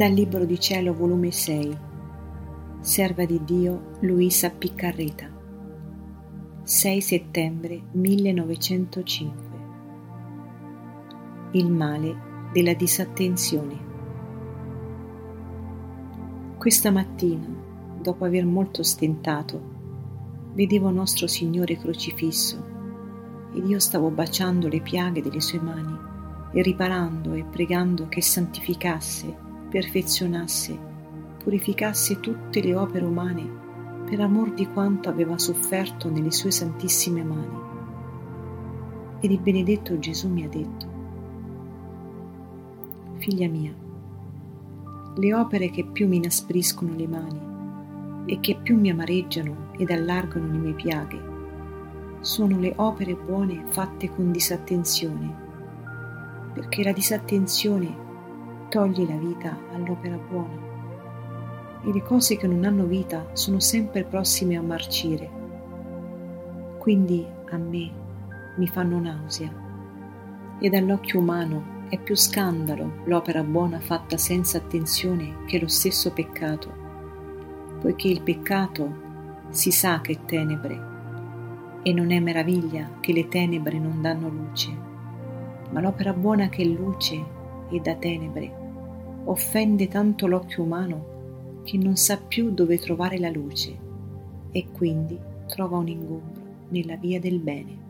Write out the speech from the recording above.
Dal Libro di Cielo, volume 6, Serva di Dio Luisa Piccarreta, 6 settembre 1905. Il male della disattenzione. Questa mattina, dopo aver molto stentato, vedevo nostro Signore crocifisso ed io stavo baciando le piaghe delle sue mani e riparando e pregando che santificasse perfezionasse, purificasse tutte le opere umane per amor di quanto aveva sofferto nelle sue santissime mani. Ed il benedetto Gesù mi ha detto, Figlia mia, le opere che più mi inaspriscono le mani e che più mi amareggiano ed allargano le mie piaghe sono le opere buone fatte con disattenzione, perché la disattenzione togli la vita all'opera buona. E le cose che non hanno vita sono sempre prossime a marcire. Quindi a me mi fanno nausea. E dall'occhio umano è più scandalo l'opera buona fatta senza attenzione che lo stesso peccato, poiché il peccato si sa che è tenebre, e non è meraviglia che le tenebre non danno luce, ma l'opera buona che è luce e da tenebre offende tanto l'occhio umano che non sa più dove trovare la luce e quindi trova un ingombro nella via del bene.